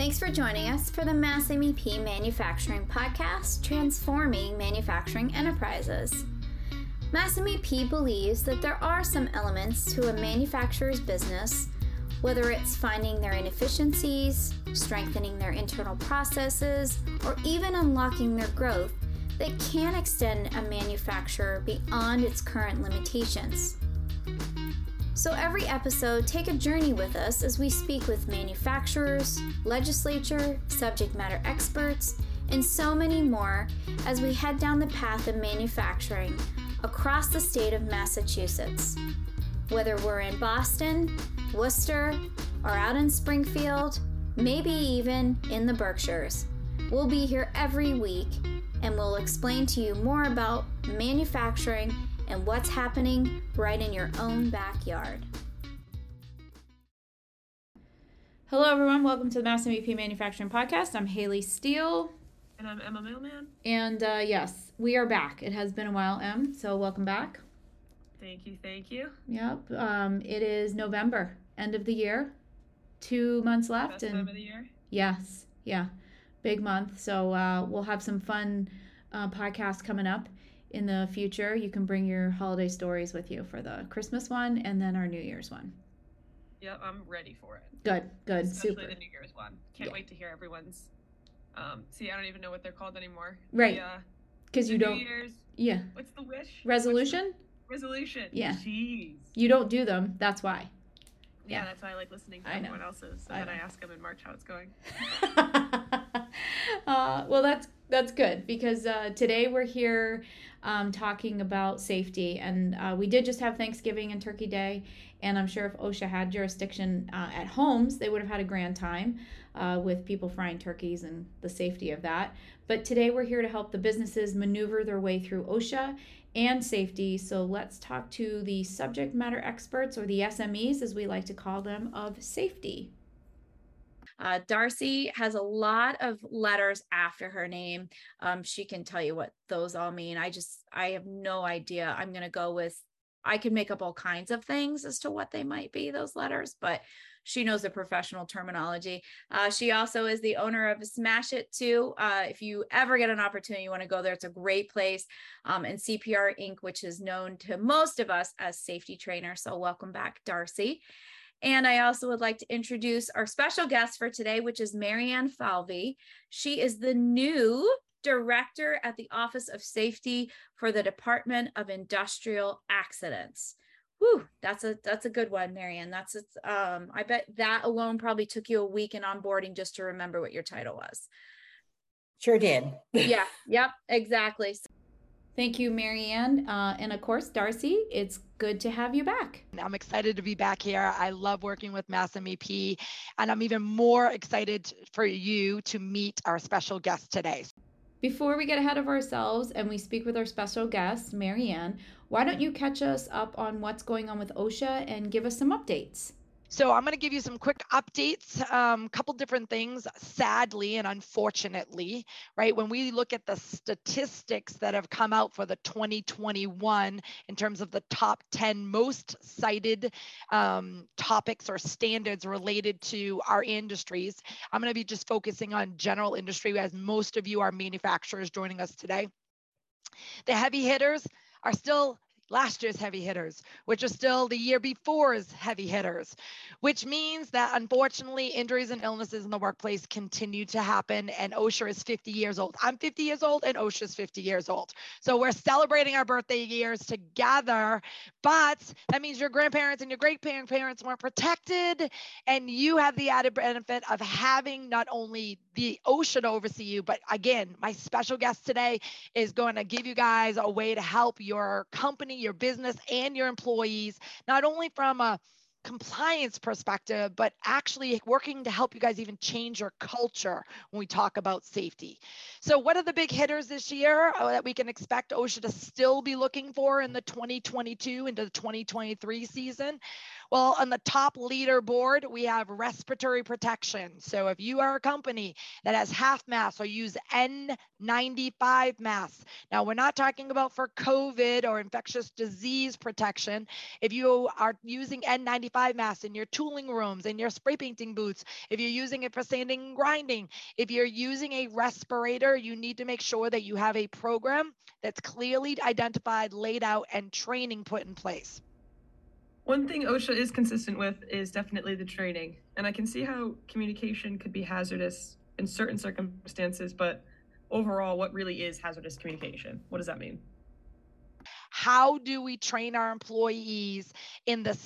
Thanks for joining us for the Mass MEP Manufacturing Podcast, Transforming Manufacturing Enterprises. Mass MEP believes that there are some elements to a manufacturer's business, whether it's finding their inefficiencies, strengthening their internal processes, or even unlocking their growth, that can extend a manufacturer beyond its current limitations. So, every episode, take a journey with us as we speak with manufacturers, legislature, subject matter experts, and so many more as we head down the path of manufacturing across the state of Massachusetts. Whether we're in Boston, Worcester, or out in Springfield, maybe even in the Berkshires, we'll be here every week and we'll explain to you more about manufacturing and what's happening right in your own backyard. Hello, everyone. Welcome to the Mass MEP Manufacturing Podcast. I'm Haley Steele. And I'm Emma Mailman. And uh, yes, we are back. It has been a while, Em, so welcome back. Thank you, thank you. Yep. Um, it is November, end of the year. Two months left. Best and time of the year. Yes, yeah, big month. So uh, we'll have some fun uh, podcasts coming up in the future. You can bring your holiday stories with you for the Christmas one and then our New Year's one. Yep, I'm ready for it. Good, good, Especially super. the New Year's one. Can't Yeah. wait to hear everyone's. Um, see, I don't even know what they're called anymore. Right. The, uh, Because you New don't, Year's. yeah, What's the wish? What's the- resolution. resolution. Yeah. Jeez. You don't do them. That's why. Yeah, Yeah. that's why I like listening to I know. everyone else's. So I then know. I ask them in March how it's going. uh, well, that's that's good because uh, today we're here um, talking about safety, and uh, we did just have Thanksgiving and Turkey Day, and I'm sure if OSHA had jurisdiction uh, at homes, they would have had a grand time uh, with people frying turkeys and the safety of that. But today we're here to help the businesses maneuver their way through OSHA and safety. So let's talk to the subject matter experts, or the SMEs as we like to call them, of safety. Uh, Darcy has a lot of letters after her name. Um, she can tell you what those all mean. I just, I have no idea. I'm going to go with, I can make up all kinds of things as to what they might be, those letters, but she knows the professional terminology. Uh, she also is the owner of Smash It too. Uh, if you ever get an opportunity, you want to go there, it's a great place. Um, and CPR Inc., which is known to most of us as safety trainer. So welcome back, Darcy. And I also would like to introduce our special guest for today, which is Marianne Falvey. She is the new director at the Office of Safety for the Department of Industrial Accidents. Whew, that's a that's a good one, Marianne. That's a, um, I bet that alone probably took you a week in onboarding just to remember what your title was. Sure did. yeah, yep, exactly. Thank you, Marianne. Uh, and of course, Darcy, it's good to have you back. I'm excited to be back here. I love working with Mass MEP, and I'm even more excited for you to meet our special guest today. Before we get ahead of ourselves and we speak with our special guest, Marianne, why don't you catch us up on what's going on with OSHA and give us some updates? So I'm going to give you some quick updates, a um, couple different things. Sadly and unfortunately, right, when we look at the statistics that have come out for the 2021 in terms of the top 10 most cited um, topics or standards related to our industries, I'm going to be just focusing on general industry as most of you are manufacturers joining us today. The heavy hitters are still last year's heavy hitters, which are still the year before's heavy hitters, which means that unfortunately injuries and illnesses in the workplace continue to happen. And OSHA is 50 years old. I'm 50 years old and OSHA is 50 years old. So we're celebrating our birthday years together, but that means your grandparents and your great grandparents weren't protected. And you have the added benefit of having not only the OSHA to oversee you, but again, my special guest today is going to give you guys a way to help your company, your business, and your employees, not only from a compliance perspective, but actually working to help you guys even change your culture when we talk about safety. So, what are the big hitters this year uh, that we can expect OSHA to still be looking for in the 2022 into the 2023 season? Well, on the top leaderboard, we have respiratory protection. So if you are a company that has half masks or use N95 masks, now we're not talking about for COVID or infectious disease protection. If you are using N95 masks in your tooling rooms, in your spray painting booths, if you're using it for sanding and grinding, if you're using a respirator, you need to make sure that you have a program that's clearly identified, laid out, and training put in place. One thing OSHA is consistent with is definitely the training. And I can see how communication could be hazardous in certain circumstances, but overall, what really is hazardous communication? What does that mean? How do we train our employees in the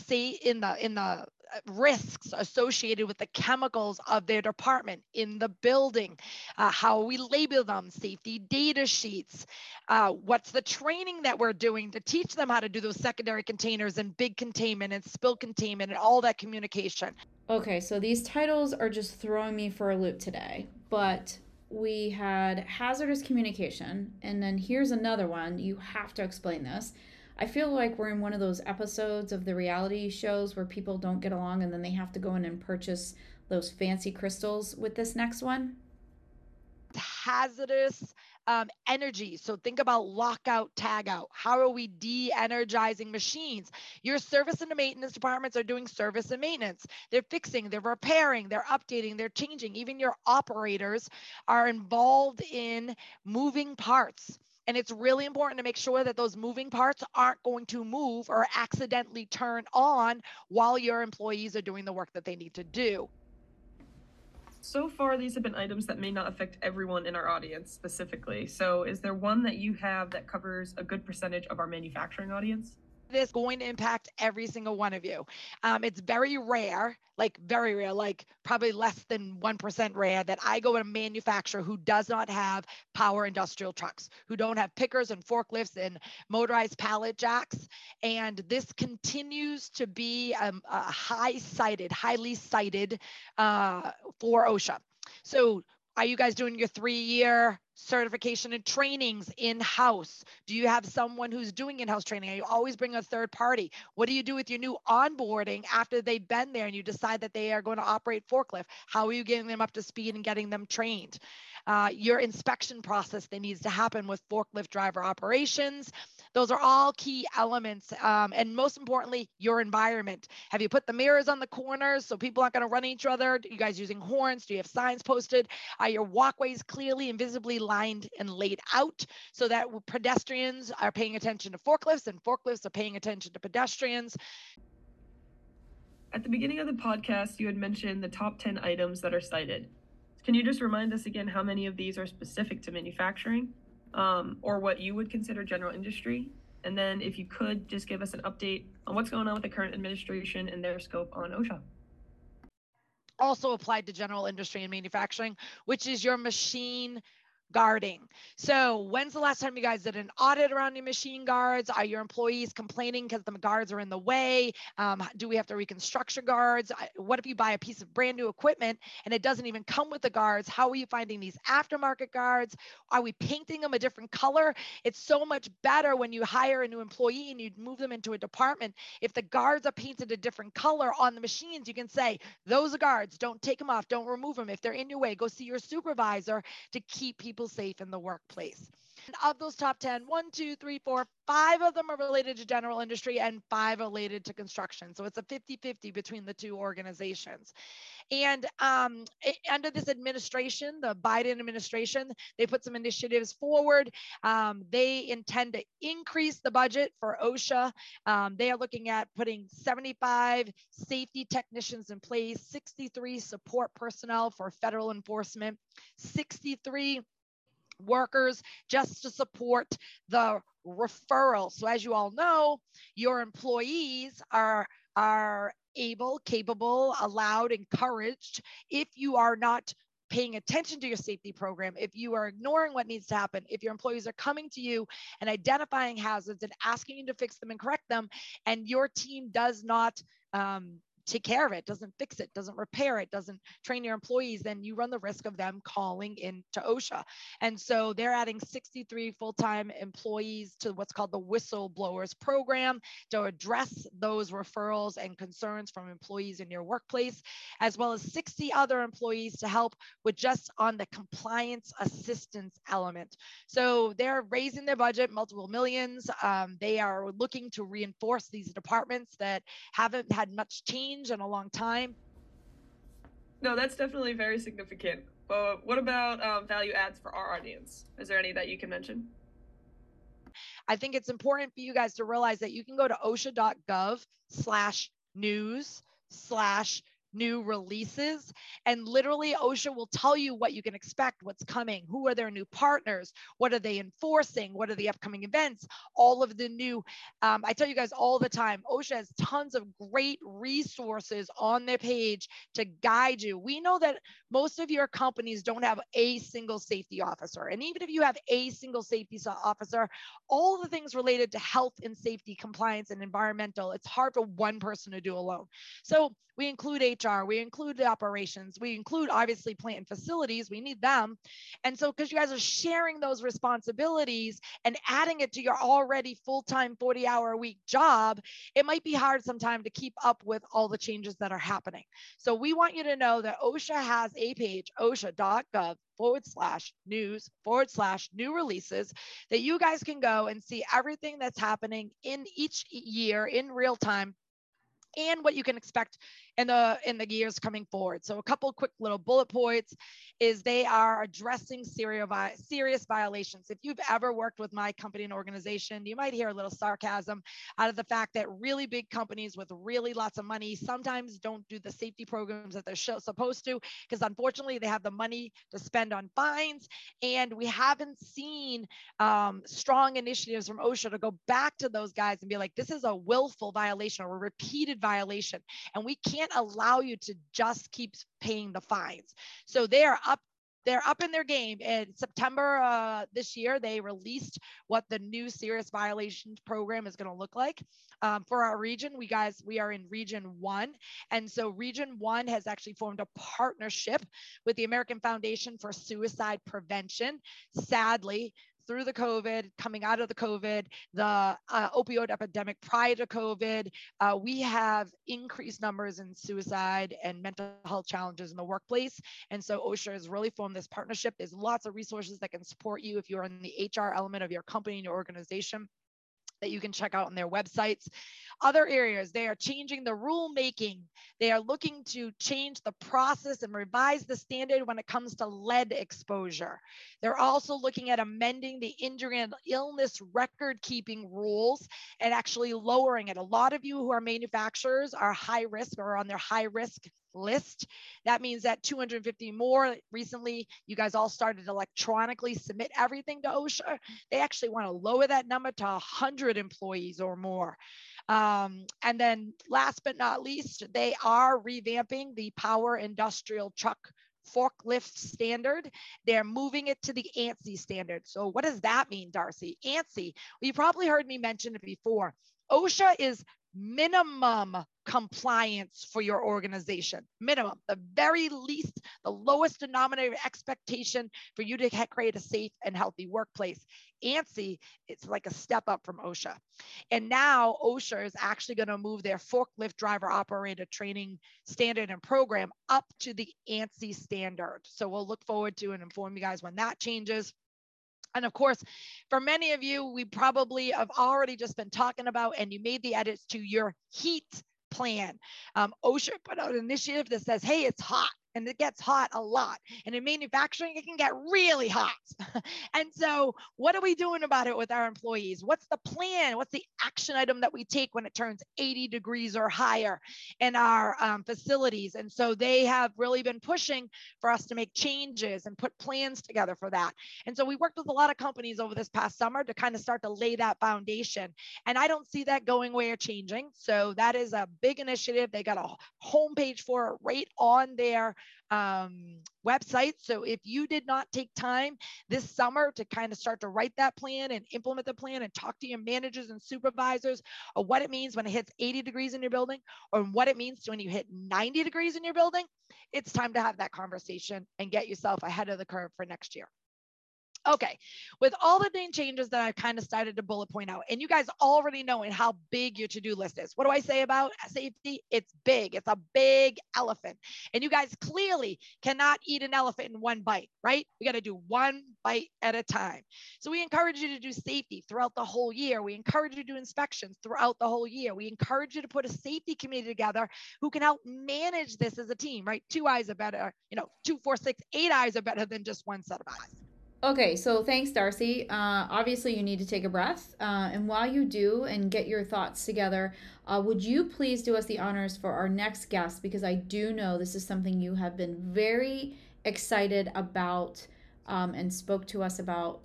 in the in the risks associated with the chemicals of their department in the building, uh, how we label them, safety data sheets, uh, what's the training that we're doing to teach them how to do those secondary containers and big containment and spill containment and all that communication. Okay, so these titles are just throwing me for a loop today, but we had hazardous communication, and then here's another one. You have to explain this I feel like we're in one of those episodes of the reality shows where people don't get along and then they have to go in and purchase those fancy crystals with this next one. Hazardous um, energy. So think about lockout, tagout. How are we de energizing machines? Your service and maintenance departments are doing service and maintenance. They're fixing, they're repairing, they're updating, they're changing. Even your operators are involved in moving parts. And it's really important to make sure that those moving parts aren't going to move or accidentally turn on while your employees are doing the work that they need to do. So far, these have been items that may not affect everyone in our audience specifically. So, is there one that you have that covers a good percentage of our manufacturing audience? This going to impact every single one of you. Um, it's very rare, like very rare, like probably less than 1% rare that I go to a manufacturer who does not have power industrial trucks, who don't have pickers and forklifts and motorized pallet jacks. And this continues to be um, a high cited, highly cited uh, for OSHA. So are you guys doing your three year certification and trainings in house? Do you have someone who's doing in house training? Are you always bring a third party? What do you do with your new onboarding after they've been there and you decide that they are going to operate forklift? How are you getting them up to speed and getting them trained? Uh, your inspection process that needs to happen with forklift driver operations. Those are all key elements. Um, and most importantly, your environment. Have you put the mirrors on the corners so people aren't going to run each other? Are you guys using horns? Do you have signs posted? Are your walkways clearly and visibly lined and laid out so that pedestrians are paying attention to forklifts and forklifts are paying attention to pedestrians? At the beginning of the podcast, you had mentioned the top 10 items that are cited. Can you just remind us again how many of these are specific to manufacturing? Um, or what you would consider general industry. And then if you could just give us an update on what's going on with the current administration and their scope on OSHA. Also applied to general industry and manufacturing, which is your machine guarding. So, when's the last time you guys did an audit around your machine guards? Are your employees complaining because the guards are in the way? Um, do we have to reconstruct your guards? What if you buy a piece of brand new equipment and it doesn't even come with the guards? How are you finding these aftermarket guards? Are we painting them a different color? It's so much better when you hire a new employee and you move them into a department. If the guards are painted a different color on the machines, you can say, Those are guards, don't take them off, don't remove them. If they're in your way, go see your supervisor to keep people people safe in the workplace. And of those top 10, one, two, three, four, five of them are related to general industry and five related to construction. So it's a 50 50 between the two organizations. And um, it, under this administration, the Biden administration, they put some initiatives forward. Um, they intend to increase the budget for OSHA. Um, they are looking at putting 75 safety technicians in place, 63 support personnel for federal enforcement, 63 workers just to support the referral. So as you all know, your employees are are able, capable, allowed, encouraged if you are not paying attention to your safety program, if you are ignoring what needs to happen, if your employees are coming to you and identifying hazards and asking you to fix them and correct them, and your team does not um, take care of it, doesn't fix it, doesn't repair it, doesn't train your employees, then you run the risk of them calling in to OSHA. And so they're adding 63 full-time employees to what's called the whistleblowers program to address those referrals and concerns from employees in your workplace, as well as 60 other employees to help with just on the compliance assistance element. So they're raising their budget multiple millions. Um, they are looking to reinforce these departments that haven't had much change in a long time. No, that's definitely very significant. But what about um, value adds for our audience? Is there any that you can mention? I think it's important for you guys to realize that you can go to osha.gov slash news slash new releases. And literally, OSHA will tell you what you can expect, what's coming, who are their new partners, what are they enforcing, what are the upcoming events, all of the new. Um, I tell you guys all the time, OSHA has tons of great resources on their page to guide you. We know that most of your companies don't have a single safety officer. And even if you have a single safety officer, all the things related to health and safety, compliance, and environmental, it's hard for one person to do alone. So we include HR, we include the operations, we include obviously plant and facilities, we need them. And so, because you guys are sharing those responsibilities and adding it to your already full time 40 hour a week job, it might be hard sometimes to keep up with all the changes that are happening. So, we want you to know that OSHA has a page, osha.gov forward slash news forward slash new releases that you guys can go and see everything that's happening in each year in real time and what you can expect in the in the years coming forward. So a couple quick little bullet points is they are addressing serious violations. If you've ever worked with my company and organization, you might hear a little sarcasm out of the fact that really big companies with really lots of money sometimes don't do the safety programs that they're supposed to because unfortunately they have the money to spend on fines and we haven't seen um, strong initiatives from OSHA to go back to those guys and be like, this is a willful violation or a repeated violation and we can't allow you to just keep paying the fines. So they are up they're up in their game. In September uh, this year, they released what the new serious violations program is going to look like um, for our region. We guys, we are in Region One, and so Region One has actually formed a partnership with the American Foundation for Suicide Prevention. Sadly, through the COVID, coming out of the COVID, the uh, opioid epidemic prior to COVID, uh, we have increased numbers in suicide and mental health challenges in the workplace. And so OSHA has really formed this partnership. There's lots of resources that can support you if you're in the HR element of your company and your organization that you can check out on their websites. Other areas, they are changing the rulemaking. They are looking to change the process and revise the standard when it comes to lead exposure. They're also looking at amending the injury and illness record keeping rules and actually lowering it. A lot of you who are manufacturers are high risk or on their high risk list. That means that 250 more recently, you guys all started electronically submit everything to OSHA. They actually want to lower that number to 100 employees or more. Um, and then last but not least, they are revamping the power industrial truck forklift standard. They're moving it to the ANSI standard. So what does that mean, Darcy? ANSI, well, you probably heard me mention it before. OSHA is minimum compliance for your organization. Minimum, the very least, the lowest denominator expectation for you to create a safe and healthy workplace. ANSI, it's like a step up from OSHA. And now OSHA is actually going to move their forklift driver operator training standard and program up to the ANSI standard. So we'll look forward to and inform you guys when that changes. And of course, for many of you, we probably have already just been talking about, and you made the edits to your heat plan. Um, OSHA put out an initiative that says, hey, it's hot and it gets hot a lot. And in manufacturing, it can get really hot. and so, what are we doing about it with our employees? What's the plan? What's the action item that we take when it turns 80 degrees or higher in our um, facilities? And so, they have really been pushing for us to make changes and put plans together for that. And so, we worked with a lot of companies over this past summer to kind of start to lay that foundation. And I don't see that going away or changing. So, that is a big initiative. They got a homepage for it right on their um, website. So if you did not take time this summer to kind of start to write that plan and implement the plan and talk to your managers and supervisors of what it means when it hits 80 degrees in your building or what it means when you hit 90 degrees in your building, it's time to have that conversation and get yourself ahead of the curve for next year. Okay, with all the main changes that I've kind of started to bullet point out, and you guys already know how big your to do list is. What do I say about safety? It's big, it's a big elephant. And you guys clearly cannot eat an elephant in one bite, right? We got to do one bite at a time. So we encourage you to do safety throughout the whole year. We encourage you to do inspections throughout the whole year. We encourage you to put a safety committee together who can help manage this as a team, right? Two eyes are better, you know, two, four, six, eight eyes are better than just one set of eyes. Okay, so thanks, Darcy. Uh, obviously, you need to take a breath. Uh, and while you do and get your thoughts together, uh, would you please do us the honors for our next guest? Because I do know this is something you have been very excited about um, and spoke to us about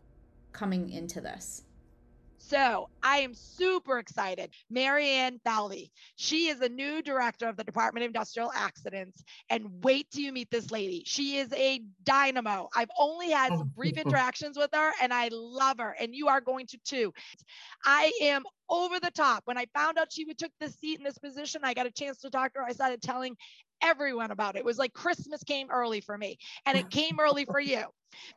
coming into this. So I am super excited. Marianne Falvey, she is the new director of the Department of Industrial Accidents. And wait till you meet this lady. She is a dynamo. I've only had some brief interactions with her and I love her. And you are going to too. I am over the top. When I found out she would took this seat in this position, I got a chance to talk to her. I started telling everyone about it. It was like Christmas came early for me, and it came early for you.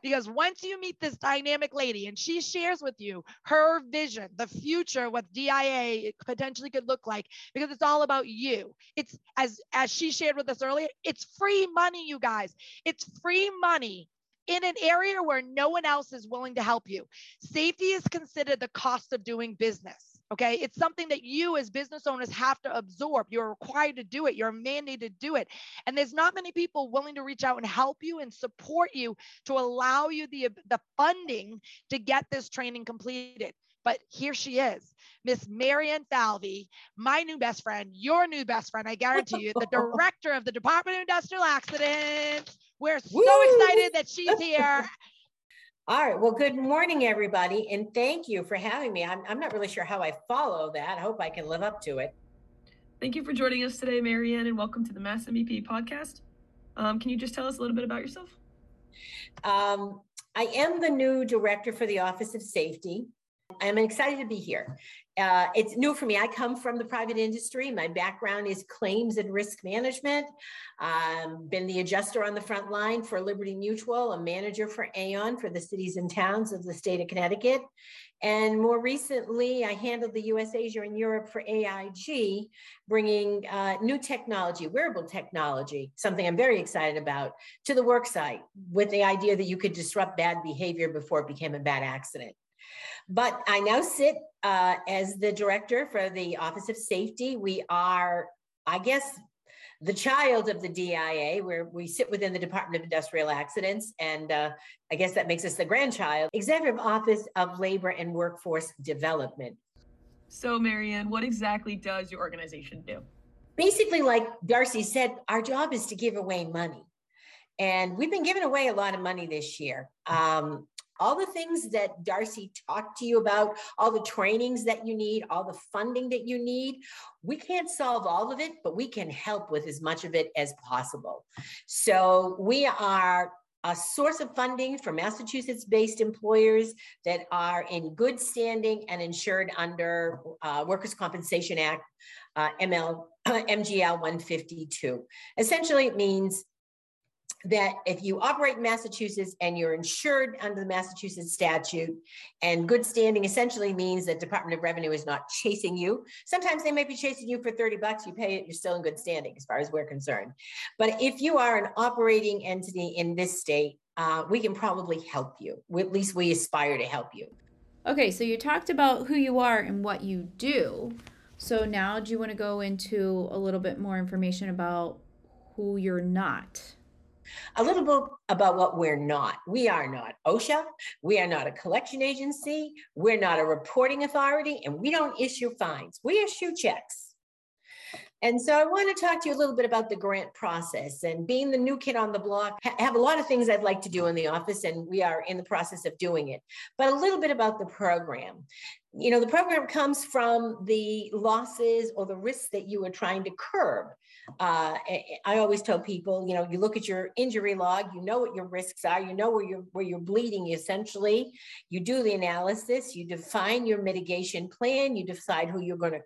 Because once you meet this dynamic lady and she shares with you her vision, the future, what DIA potentially could look like, because it's all about you. It's as as she shared with us earlier, it's free money, you guys. It's free money in an area where no one else is willing to help you. Safety is considered the cost of doing business. Okay. It's something that you as business owners have to absorb. You're required to do it. You're mandated to do it. And there's not many people willing to reach out and help you and support you to allow you the, the funding to get this training completed. But here she is, Miss Marianne Falvey, my new best friend, your new best friend, I guarantee you, the director of the Department of Industrial Accidents. We're so Woo! excited that she's here. All right. Well, good morning, everybody. And thank you for having me. I'm, I'm not really sure how I follow that. I hope I can live up to it. Thank you for joining us today, Marianne, and welcome to the Mass MEP podcast. Um, can you just tell us a little bit about yourself? Um, I am the new director for the Office of Safety. I'm excited to be here. Uh, it's new for me. I come from the private industry. My background is claims and risk management. Um, been the adjuster on the front line for Liberty Mutual, a manager for Aon for the cities and towns of the state of Connecticut. And more recently, I handled the US, Asia, and Europe for AIG, bringing uh, new technology, wearable technology, something I'm very excited about, to the worksite with the idea that you could disrupt bad behavior before it became a bad accident. But I now sit uh, as the director for the Office of Safety. We are, I guess, the child of the DIA, where we sit within the Department of Industrial Accidents. And uh, I guess that makes us the grandchild. Executive Office of Labor and Workforce Development. So, Marianne, what exactly does your organization do? Basically, like Darcy said, our job is to give away money. And we've been giving away a lot of money this year. Um, all the things that Darcy talked to you about, all the trainings that you need, all the funding that you need. We can't solve all of it, but we can help with as much of it as possible. So we are a source of funding for Massachusetts based employers that are in good standing and insured under uh, Workers' Compensation Act, uh, ML, MGL 152. Essentially, it means that if you operate in Massachusetts and you're insured under the Massachusetts statute, and good standing essentially means that Department of Revenue is not chasing you. Sometimes they may be chasing you for 30 bucks, you pay it, you're still in good standing as far as we're concerned. But if you are an operating entity in this state, uh, we can probably help you. at least we aspire to help you. Okay, so you talked about who you are and what you do. So now do you want to go into a little bit more information about who you're not? A little bit about what we're not. We are not OSHA. We are not a collection agency. We're not a reporting authority, and we don't issue fines. We issue checks. And so I want to talk to you a little bit about the grant process and being the new kid on the block. I have a lot of things I'd like to do in the office, and we are in the process of doing it. But a little bit about the program. You know, the program comes from the losses or the risks that you are trying to curb. Uh, I always tell people, you know, you look at your injury log, you know what your risks are, you know where you're where you're bleeding. Essentially, you do the analysis, you define your mitigation plan, you decide who you're going to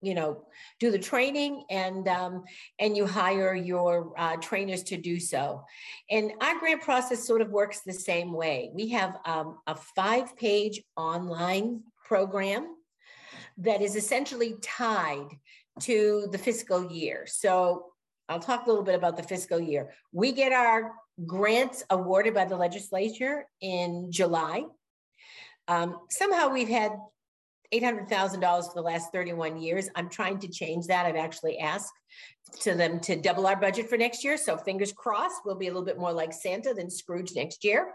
you know do the training and um, and you hire your uh, trainers to do so and our grant process sort of works the same way we have um, a five page online program that is essentially tied to the fiscal year so i'll talk a little bit about the fiscal year we get our grants awarded by the legislature in july um, somehow we've had $800,000 for the last 31 years. I'm trying to change that. I've actually asked to them to double our budget for next year. So fingers crossed, we'll be a little bit more like Santa than Scrooge next year.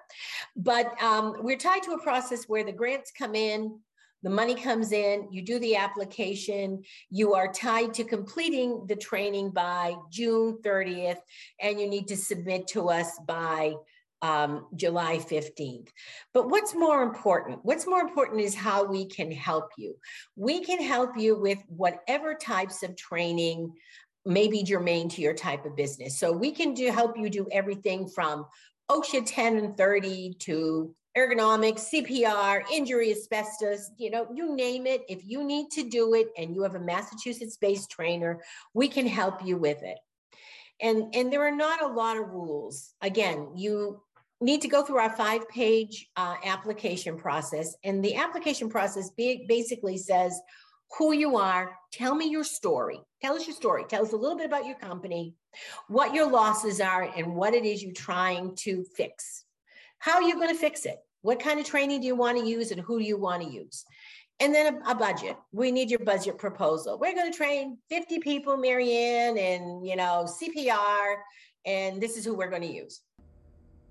But um, we're tied to a process where the grants come in, the money comes in, you do the application, you are tied to completing the training by June 30th, and you need to submit to us by um, July 15th. But what's more important? What's more important is how we can help you. We can help you with whatever types of training may be germane to your type of business. So we can do help you do everything from OSHA 10 and 30 to ergonomics, CPR, injury asbestos, you know, you name it. If you need to do it and you have a Massachusetts based trainer, we can help you with it. And, and there are not a lot of rules. Again, you need to go through our five page uh, application process. And the application process basically says who you are, tell me your story. Tell us your story. Tell us a little bit about your company, what your losses are, and what it is you're trying to fix. How are you going to fix it? What kind of training do you want to use and who do you want to use? And then a, a budget. We need your budget proposal. We're going to train 50 people, Marianne, and you know, CPR, and this is who we're going to use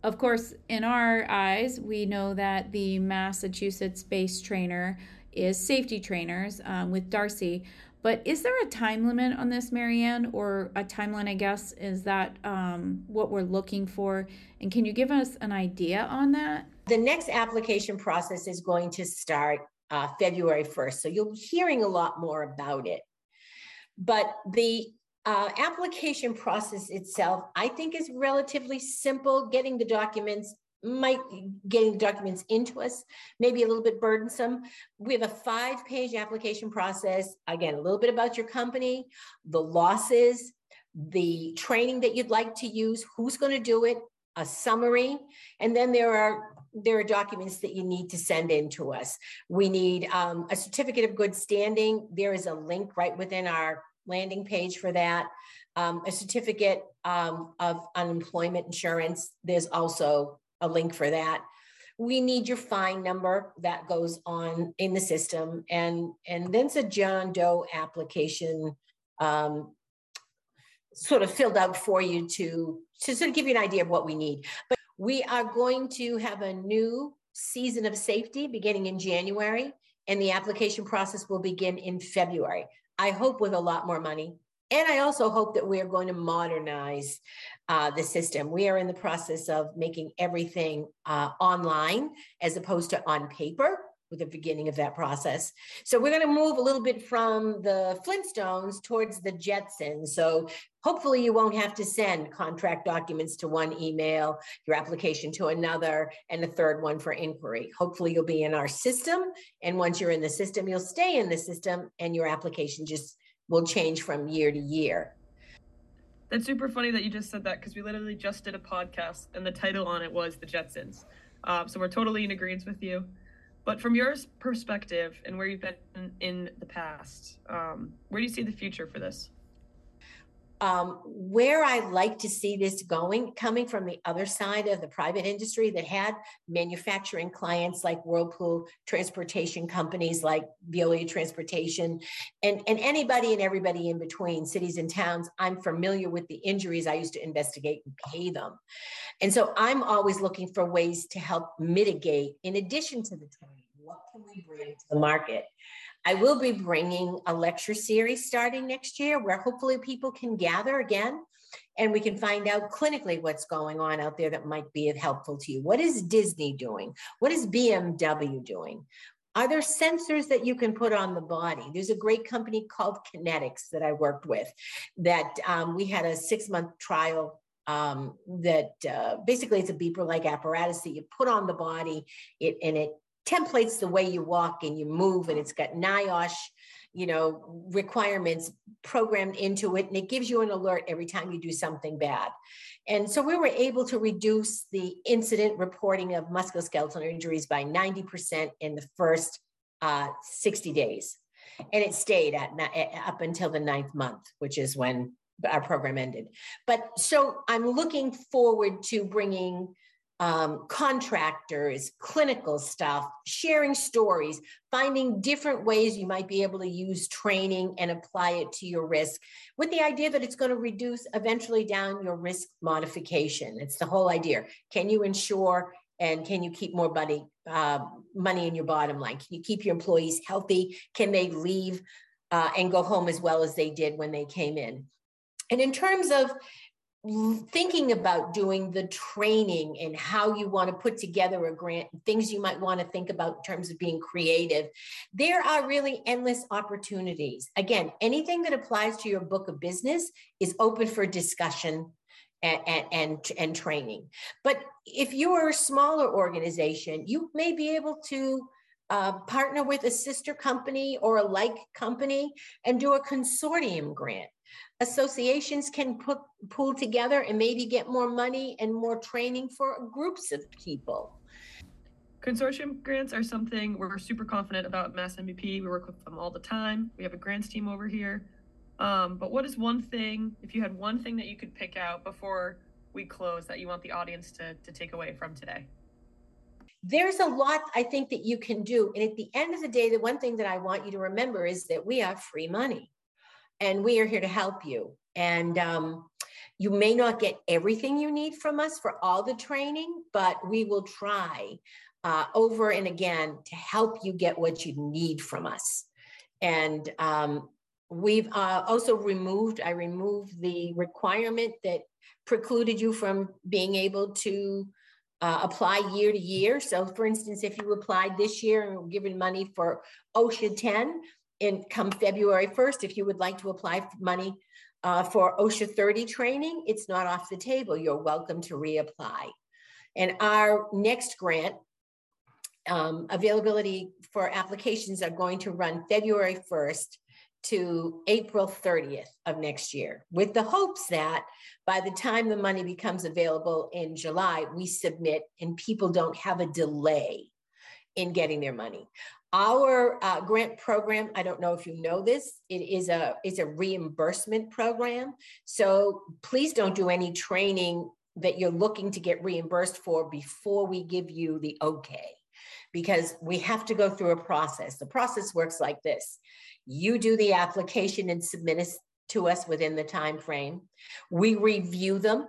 of course, in our eyes, we know that the Massachusetts based trainer is safety trainers um, with Darcy. But is there a time limit on this, Marianne, or a timeline, I guess? Is that um, what we're looking for? And can you give us an idea on that? The next application process is going to start uh, February 1st. So you'll be hearing a lot more about it. But the uh, application process itself, I think, is relatively simple. Getting the documents might getting the documents into us maybe a little bit burdensome. We have a five page application process. Again, a little bit about your company, the losses, the training that you'd like to use, who's going to do it, a summary, and then there are there are documents that you need to send in to us. We need um, a certificate of good standing. There is a link right within our landing page for that. Um, a certificate um, of unemployment insurance, there's also a link for that. We need your FEIN number that goes on in the system, and and then it's a John Doe application, um, sort of filled out for you to to sort of give you an idea of what we need. But we are going to have a new season of safety beginning in January, and the application process will begin in February. I hope with a lot more money. And I also hope that we are going to modernize uh, the system. We are in the process of making everything uh, online as opposed to on paper with the beginning of that process. So we're going to move a little bit from the Flintstones towards the Jetsons. So hopefully you won't have to send contract documents to one email, your application to another, and a third one for inquiry. Hopefully you'll be in our system. And once you're in the system, you'll stay in the system and your application just will change from year to year. That's super funny that you just said that because we literally just did a podcast and the title on it was The Jetsons. Uh, so we're totally in agreement with you. But from your perspective and where you've been in the past, um, where do you see the future for this? Um, where I like to see this going, coming from the other side of the private industry that had manufacturing clients like Whirlpool, transportation companies like Veolia Transportation, and, and anybody and everybody in between, cities and towns, I'm familiar with the injuries I used to investigate and pay them. And so I'm always looking for ways to help mitigate, in addition to the training, what can we bring to the market? I will be bringing a lecture series starting next year where hopefully people can gather again and we can find out clinically what's going on out there that might be helpful to you. What is Disney doing? What is BMW doing? Are there sensors that you can put on the body? There's a great company called Kinetics that I worked with that um, we had a six month trial um, that uh, basically it's a beeper like apparatus that you put on the body it, and it templates the way you walk and you move and it's got NIOSH you know requirements programmed into it and it gives you an alert every time you do something bad. And so we were able to reduce the incident reporting of musculoskeletal injuries by 90% in the first uh, 60 days. And it stayed at up until the ninth month which is when our program ended. But so i'm looking forward to bringing um, contractors, clinical stuff, sharing stories, finding different ways you might be able to use training and apply it to your risk with the idea that it's going to reduce eventually down your risk modification. It's the whole idea. Can you ensure and can you keep more money, uh, money in your bottom line? Can you keep your employees healthy? Can they leave uh, and go home as well as they did when they came in? And in terms of thinking about doing the training and how you want to put together a grant, things you might want to think about in terms of being creative, there are really endless opportunities. Again, anything that applies to your book of business is open for discussion and, and, and, training. But if you are a smaller organization, you may be able to uh, partner with a sister company or a like company and do a consortium grant associations can put pull together and maybe get more money and more training for groups of people. Consortium grants are something we're super confident about Mass MEP. We work with them all the time. We have a grants team over here. Um, but what is one thing, if you had one thing that you could pick out before we close that you want the audience to, to take away from today? There's a lot I think that you can do. And at the end of the day, the one thing that I want you to remember is that we have free money and we are here to help you. And um, you may not get everything you need from us for all the training, but we will try uh, over and again to help you get what you need from us. And um, we've uh, also removed, I removed the requirement that precluded you from being able to uh, apply year to year. So, for instance, if you applied this year and were given money for OSHA 10, in come February 1st, if you would like to apply for money uh, for OSHA 30 training, it's not off the table. You're welcome to reapply. And our next grant um, availability for applications are going to run February 1st to April 30th of next year, with the hopes that by the time the money becomes available in July, we submit and people don't have a delay in getting their money. Our uh, grant program, I don't know if you know this, it is a it's a reimbursement program. So please don't do any training that you're looking to get reimbursed for before we give you the okay because we have to go through a process. The process works like this. You do the application and submit it to us within the time frame. We review them.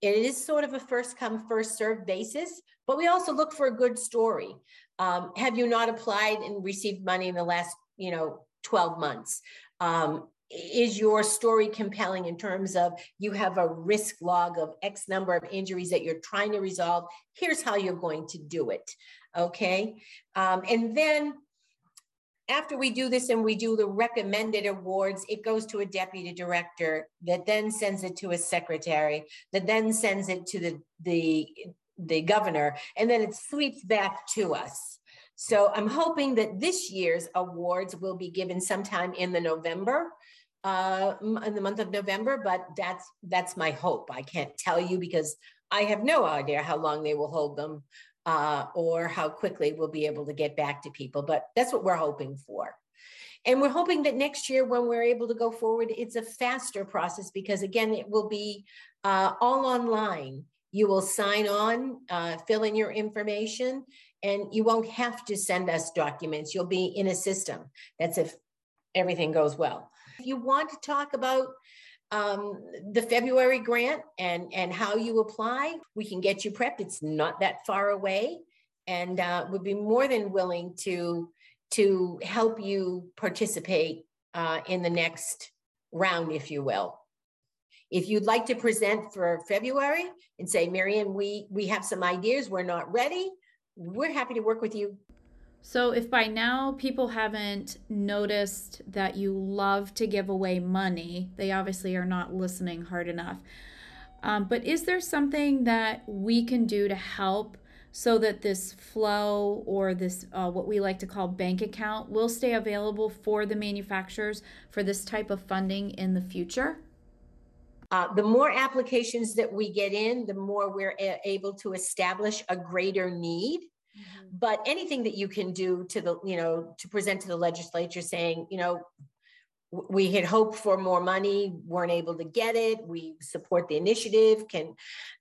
It is sort of a first come first serve basis, but we also look for a good story. Um, have you not applied and received money in the last, you know, 12 months? Um, is your story compelling in terms of you have a risk log of X number of injuries that you're trying to resolve? Here's how you're going to do it. Okay. Um, and then after we do this and we do the recommended awards, it goes to a deputy director that then sends it to a secretary, that then sends it to the, the the governor, and then it sweeps back to us. So I'm hoping that this year's awards will be given sometime in the November, uh, in the month of November, but that's that's my hope. I can't tell you because I have no idea how long they will hold them uh, or how quickly we'll be able to get back to people, but that's what we're hoping for. And we're hoping that next year, when we're able to go forward, it's a faster process because, again, it will be uh, all online. You will sign on, uh, fill in your information, and you won't have to send us documents. You'll be in a system. That's if everything goes well. If you want to talk about um, the February grant and, and how you apply, we can get you prepped. It's not that far away. And uh, would be more than willing to to help you participate uh, in the next round, if you will. If you'd like to present for February and say, Marion, we, we have some ideas, we're not ready, we're happy to work with you. So, if by now people haven't noticed that you love to give away money, they obviously are not listening hard enough. Um, but is there something that we can do to help so that this flow or this, uh, what we like to call bank account, will stay available for the manufacturers for this type of funding in the future? Uh, the more applications that we get in, the more we're a- able to establish a greater need. Mm-hmm. But anything that you can do to the, you know, to present to the legislature saying, you know, we had hoped for more money, weren't able to get it. We support the initiative. Can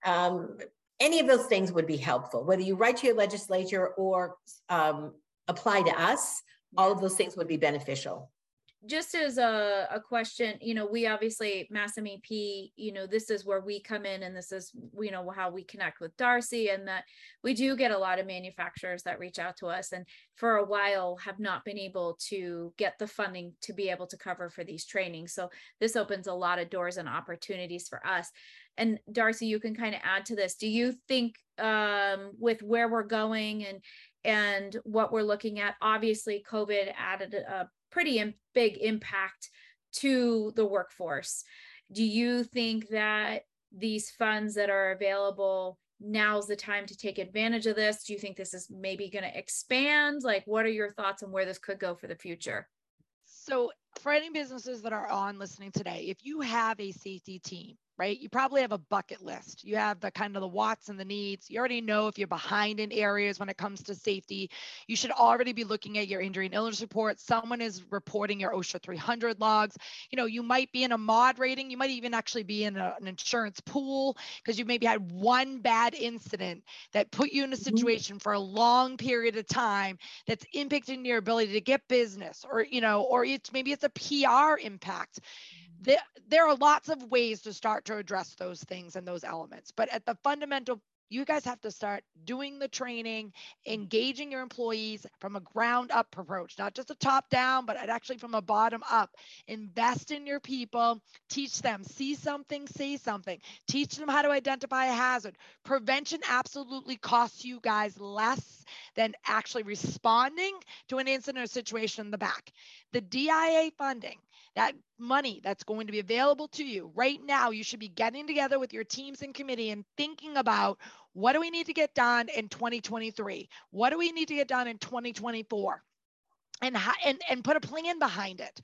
um, any of those things would be helpful, whether you write to your legislature or um, apply to us. All of those things would be beneficial just as a, a question, you know, we obviously Mass MEP, you know, this is where we come in and this is, you know, how we connect with Darcy and that we do get a lot of manufacturers that reach out to us and for a while have not been able to get the funding to be able to cover for these trainings. So this opens a lot of doors and opportunities for us. And Darcy, you can kind of add to this. Do you think um, with where we're going and and what we're looking at, obviously COVID added a pretty big impact to the workforce. Do you think that these funds that are available now's the time to take advantage of this? Do you think this is maybe going to expand? Like, what are your thoughts on where this could go for the future? So, for any businesses that are on listening today, if you have a safety team, right? You probably have a bucket list. You have the kind of the wants and the needs. You already know if you're behind in areas when it comes to safety. You should already be looking at your injury and illness report. Someone is reporting your OSHA 300 logs. You know, you might be in a mod rating. You might even actually be in a, an insurance pool because you maybe had one bad incident that put you in a mm-hmm. situation for a long period of time that's impacting your ability to get business or, you know, or it's maybe it's a PR impact there, there are lots of ways to start to address those things and those elements. But at the fundamental, you guys have to start doing the training, engaging your employees from a ground up approach, not just a top down, but actually from a bottom up. Invest in your people, teach them, see something, say something, teach them how to identify a hazard. Prevention absolutely costs you guys less than actually responding to an incident or situation in the back. The DIA funding that money that's going to be available to you right now, you should be getting together with your teams and committee and thinking about what do we need to get done in 2023? What do we need to get done in 2024? And, and, and put a plan behind it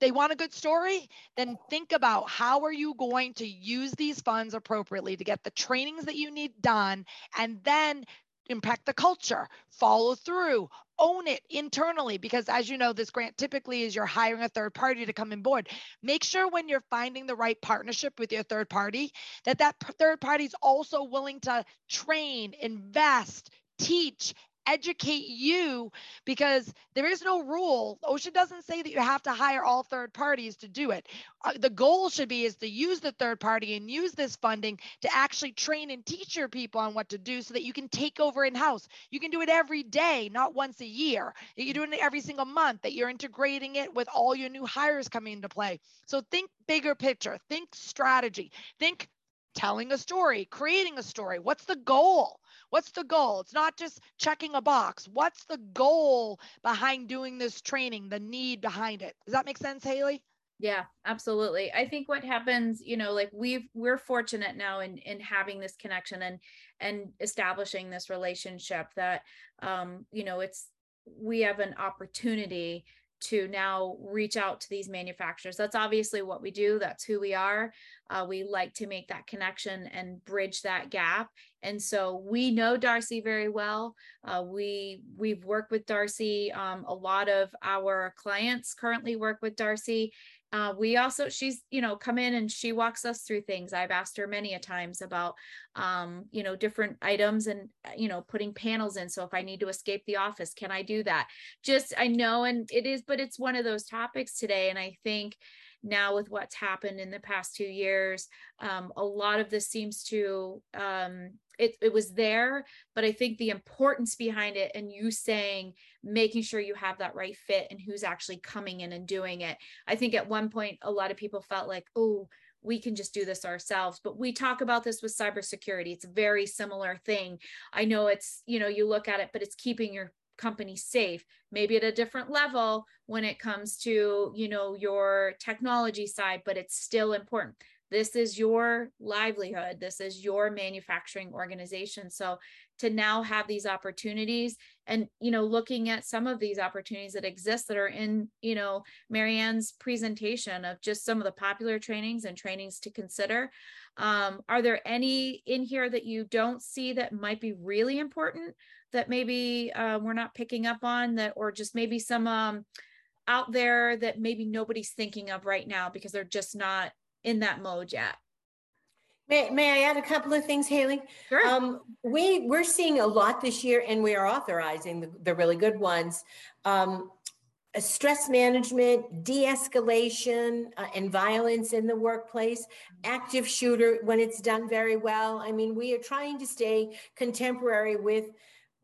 they want a good story then think about how are you going to use these funds appropriately to get the trainings that you need done and then impact the culture, follow through, own it internally because as you know this grant typically is you're hiring a third party to come on board. Make sure when you're finding the right partnership with your third party that that third party is also willing to train invest teach educate you because there is no rule. OSHA doesn't say that you have to hire all third parties to do it. Uh, the goal should be is to use the third party and use this funding to actually train and teach your people on what to do so that you can take over in house. You can do it every day, not once a year. You're doing it every single month that you're integrating it with all your new hires coming into play. So think bigger picture, think strategy, think telling a story, creating a story. What's the goal? What's the goal? It's not just checking a box. What's the goal behind doing this training, the need behind it? Does that make sense, Haley? Yeah, absolutely. I think what happens, you know, like we've we're fortunate now in in having this connection and and establishing this relationship that um, you know, it's we have an opportunity to now reach out to these manufacturers. That's obviously what we do. That's who we are. Uh, we like to make that connection and bridge that gap. And so we know Darcy very well. Uh, we we've worked with Darcy. Um, a lot of our clients currently work with Darcy, uh, we also she's you know come in and she walks us through things. I've asked her many a times about um, you know different items and uh, you know putting panels in. So if i need to escape the office can i do that? Just i know and it is but it's one of those topics today. And i think now with what's happened in the past two years um, a lot of this seems to um, it, it was there but i think the importance behind it and you saying making sure you have that right fit and who's actually coming in and doing it. I think at one point a lot of people felt like oh we can just do this ourselves. But we talk about this with cybersecurity. It's a very similar thing. I know it's you know you look at it but it's keeping your company safe maybe at a different level when it comes to you know your technology side but it's still important this is your livelihood this is your manufacturing organization. So to now have these opportunities and you know looking at some of these opportunities that exist that are in you know marianne's presentation of just some of the popular trainings and trainings to consider um, are there any in here that you don't see that might be really important that maybe uh, we're not picking up on that or just maybe some um, out there that maybe nobody's thinking of right now because they're just not in that mode yet. May, may I add a couple of things, Haley? Sure. Um, we we're seeing a lot this year, and we are authorizing the, the really good ones. Um, stress management, de-escalation, uh, and violence in the workplace, active shooter when it's done very well. I mean, we are trying to stay contemporary with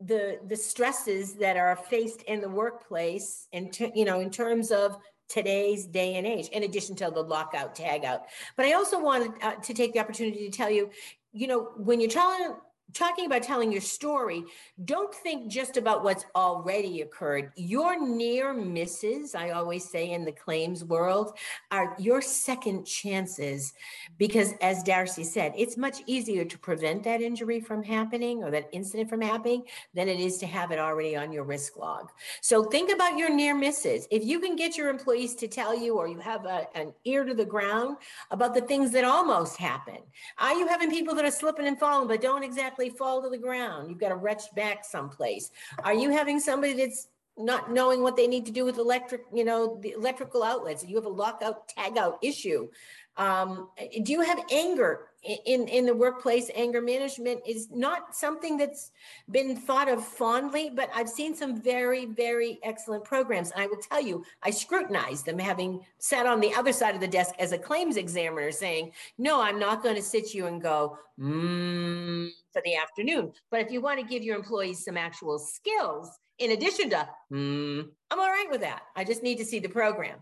the the stresses that are faced in the workplace, and you know, in terms of today's day and age, in addition to the lockout, tagout. But I also wanted uh, to take the opportunity to tell you, you know, when you're telling talking about telling your story, don't think just about what's already occurred. Your near misses, I always say in the claims world, are your second chances because, as Darcy said, it's much easier to prevent that injury from happening or that incident from happening than it is to have it already on your risk log. So think about your near misses. If you can get your employees to tell you, or you have a, an ear to the ground about the things that almost happen, are ah, you having people that are slipping and falling but don't exactly fall to the ground. You've got to retch back someplace. Are you having somebody that's not knowing what they need to do with electric, you know, the electrical outlets? You have a lockout, tagout issue. Um, do you have anger in in the workplace? Anger management is not something that's been thought of fondly, but I've seen some very very excellent programs. And I will tell you, I scrutinize them, having sat on the other side of the desk as a claims examiner, saying, "No, I'm not going to sit you and go." Mm, for the afternoon. But if you want to give your employees some actual skills, in addition to, mm, I'm all right with that. I just need to see the program.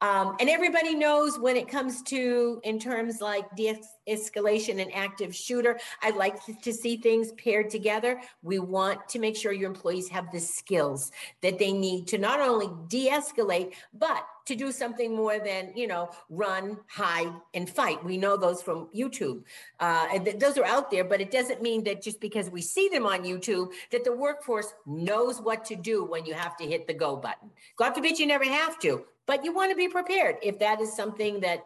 Um, and everybody knows when it comes to, in terms like de escalation and active shooter, I like to, see things paired together. We want to make sure your employees have the skills that they need to not only de escalate, but to do something more than you know run hide and fight we know those from youtube uh, and th- those are out there but it doesn't mean that just because we see them on youtube that the workforce knows what to do when you have to hit the go button god forbid you never have to but you want to be prepared if that is something that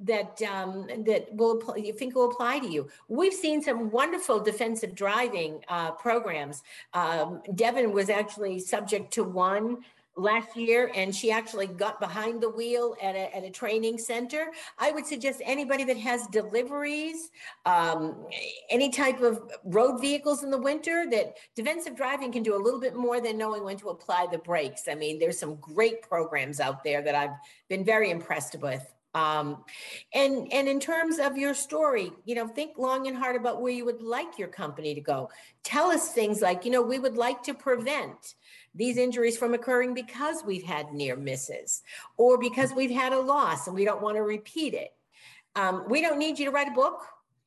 that um, that will you think will apply to you. We've seen some wonderful defensive driving uh, programs. Um, Devin was actually subject to one last year and she actually got behind the wheel at a, at a training center. I would suggest anybody that has deliveries, um, any type of road vehicles in the winter, that defensive driving can do a little bit more than knowing when to apply the brakes. I mean, there's some great programs out there that I've been very impressed with. Um, and and in terms of your story, you know, think long and hard about where you would like your company to go. Tell us things like, you know, we would like to prevent these injuries from occurring because we've had near misses or because we've had a loss and we don't want to repeat it. Um, we don't need you to write a book.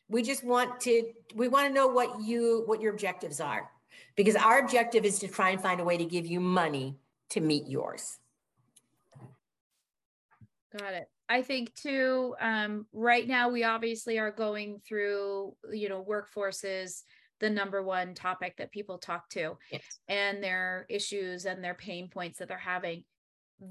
We just want to, we want to know what you, what your objectives are because our objective is to try and find a way to give you money to meet yours. Got it. I think too, um, right now we obviously are going through, you know, workforces the number one topic that people talk to yes. and their issues and their pain points that they're having.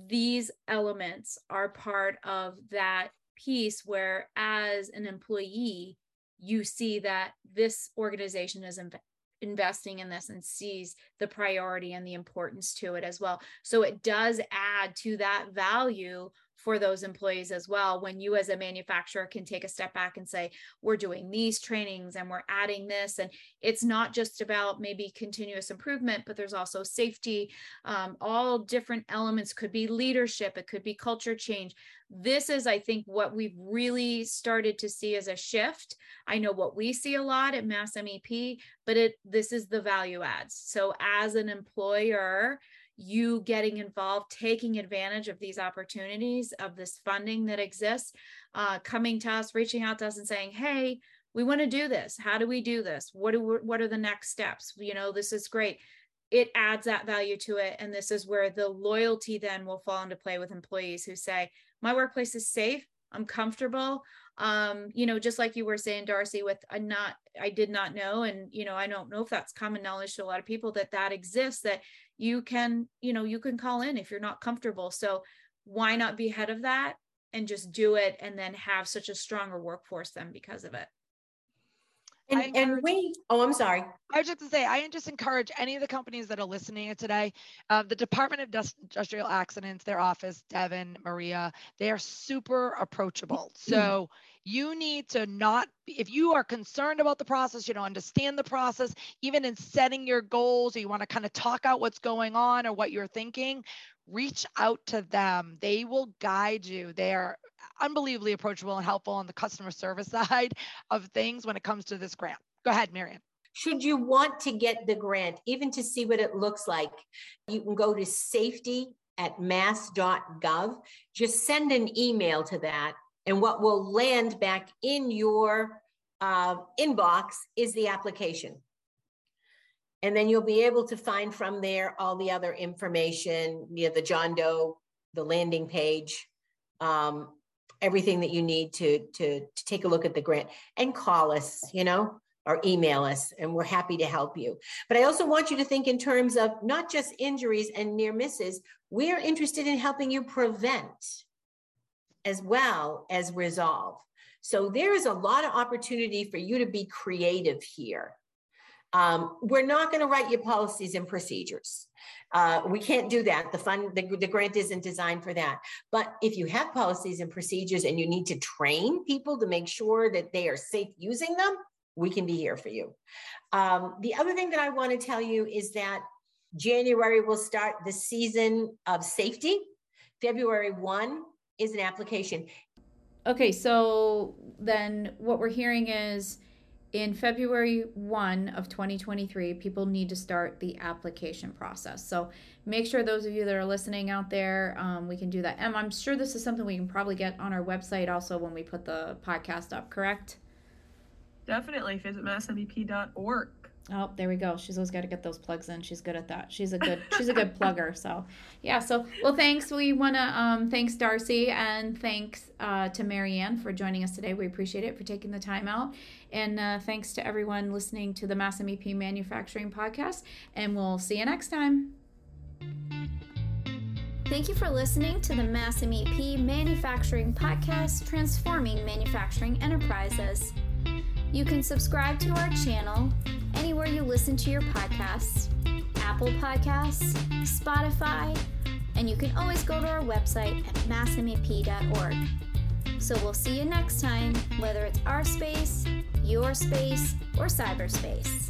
These elements are part of that piece where, as an employee, you see that this organization is inv- investing in this and sees the priority and the importance to it as well. So it does add to that value for those employees as well when you as a manufacturer can take a step back and say we're doing these trainings and we're adding this and it's not just about maybe continuous improvement but there's also safety um, all different elements. Could be leadership it could be culture change. This is i think what we've really started to see as a shift. I know what we see a lot at mass mep but it this is the value adds. So as an employer you getting involved, taking advantage of these opportunities, of this funding that exists, uh, coming to us, reaching out to us and saying, hey, we want to do this. How do we do this? What do we, what are the next steps? You know, this is great. It adds that value to it. And this is where the loyalty then will fall into play with employees who say, my workplace is safe. I'm comfortable. Um, you know, just like you were saying, Darcy, with a not, I did not know. And, you know, I don't know if that's common knowledge to a lot of people that that exists, that you can you know you can call in if you're not comfortable. So why not be ahead of that and just do it and then have such a stronger workforce then because of it and, and we, oh, I'm sorry. I was just to say, I just encourage any of the companies that are listening today, uh, the Department of Industrial Accidents, their office, Devin, Maria, they are super approachable. So you need to not, if you are concerned about the process, you don't understand the process, even in setting your goals, or you want to kind of talk out what's going on or what you're thinking, reach out to them. They will guide you. They are unbelievably approachable and helpful on the customer service side of things when it comes to this grant. Go ahead, Marian. Should you want to get the grant, even to see what it looks like, you can go to safety at mass.gov. Just send an email to that, and what will land back in your uh, inbox is the application. And then you'll be able to find from there all the other information, you know, the John Doe, the landing page, um, everything that you need to, to, to take a look at the grant and call us, you know, or email us, and we're happy to help you. But I also want you to think in terms of not just injuries and near misses, we're interested in helping you prevent as well as resolve. So there is a lot of opportunity for you to be creative here. Um, we're not going to write your policies and procedures. Uh, we can't do that. The fund, the, the grant isn't designed for that. But if you have policies and procedures and you need to train people to make sure that they are safe using them, we can be here for you. Um, the other thing that I want to tell you is that January will start the season of safety. February 1 is an application. Okay, so then what we're hearing is in February 1 of 2023, people need to start the application process. So make sure those of you that are listening out there, um, we can do that. And I'm sure this is something we can probably get on our website also when we put the podcast up, correct? Definitely. Visit massmep.org. Oh, there we go. She's always got to get those plugs in. She's good at that. She's a good she's a good plugger. So yeah. So well, thanks. We want to um, thanks Darcy and thanks uh, to Marianne for joining us today. We appreciate it for taking the time out, and uh, thanks to everyone listening to the Mass MEP Manufacturing Podcast. And we'll see you next time. Thank you for listening to the Mass MEP Manufacturing Podcast, transforming manufacturing enterprises. You can subscribe to our channel anywhere you listen to your podcasts Apple Podcasts, Spotify, and you can always go to our website at massmep.org. So we'll see you next time, whether it's our space, your space, or cyberspace.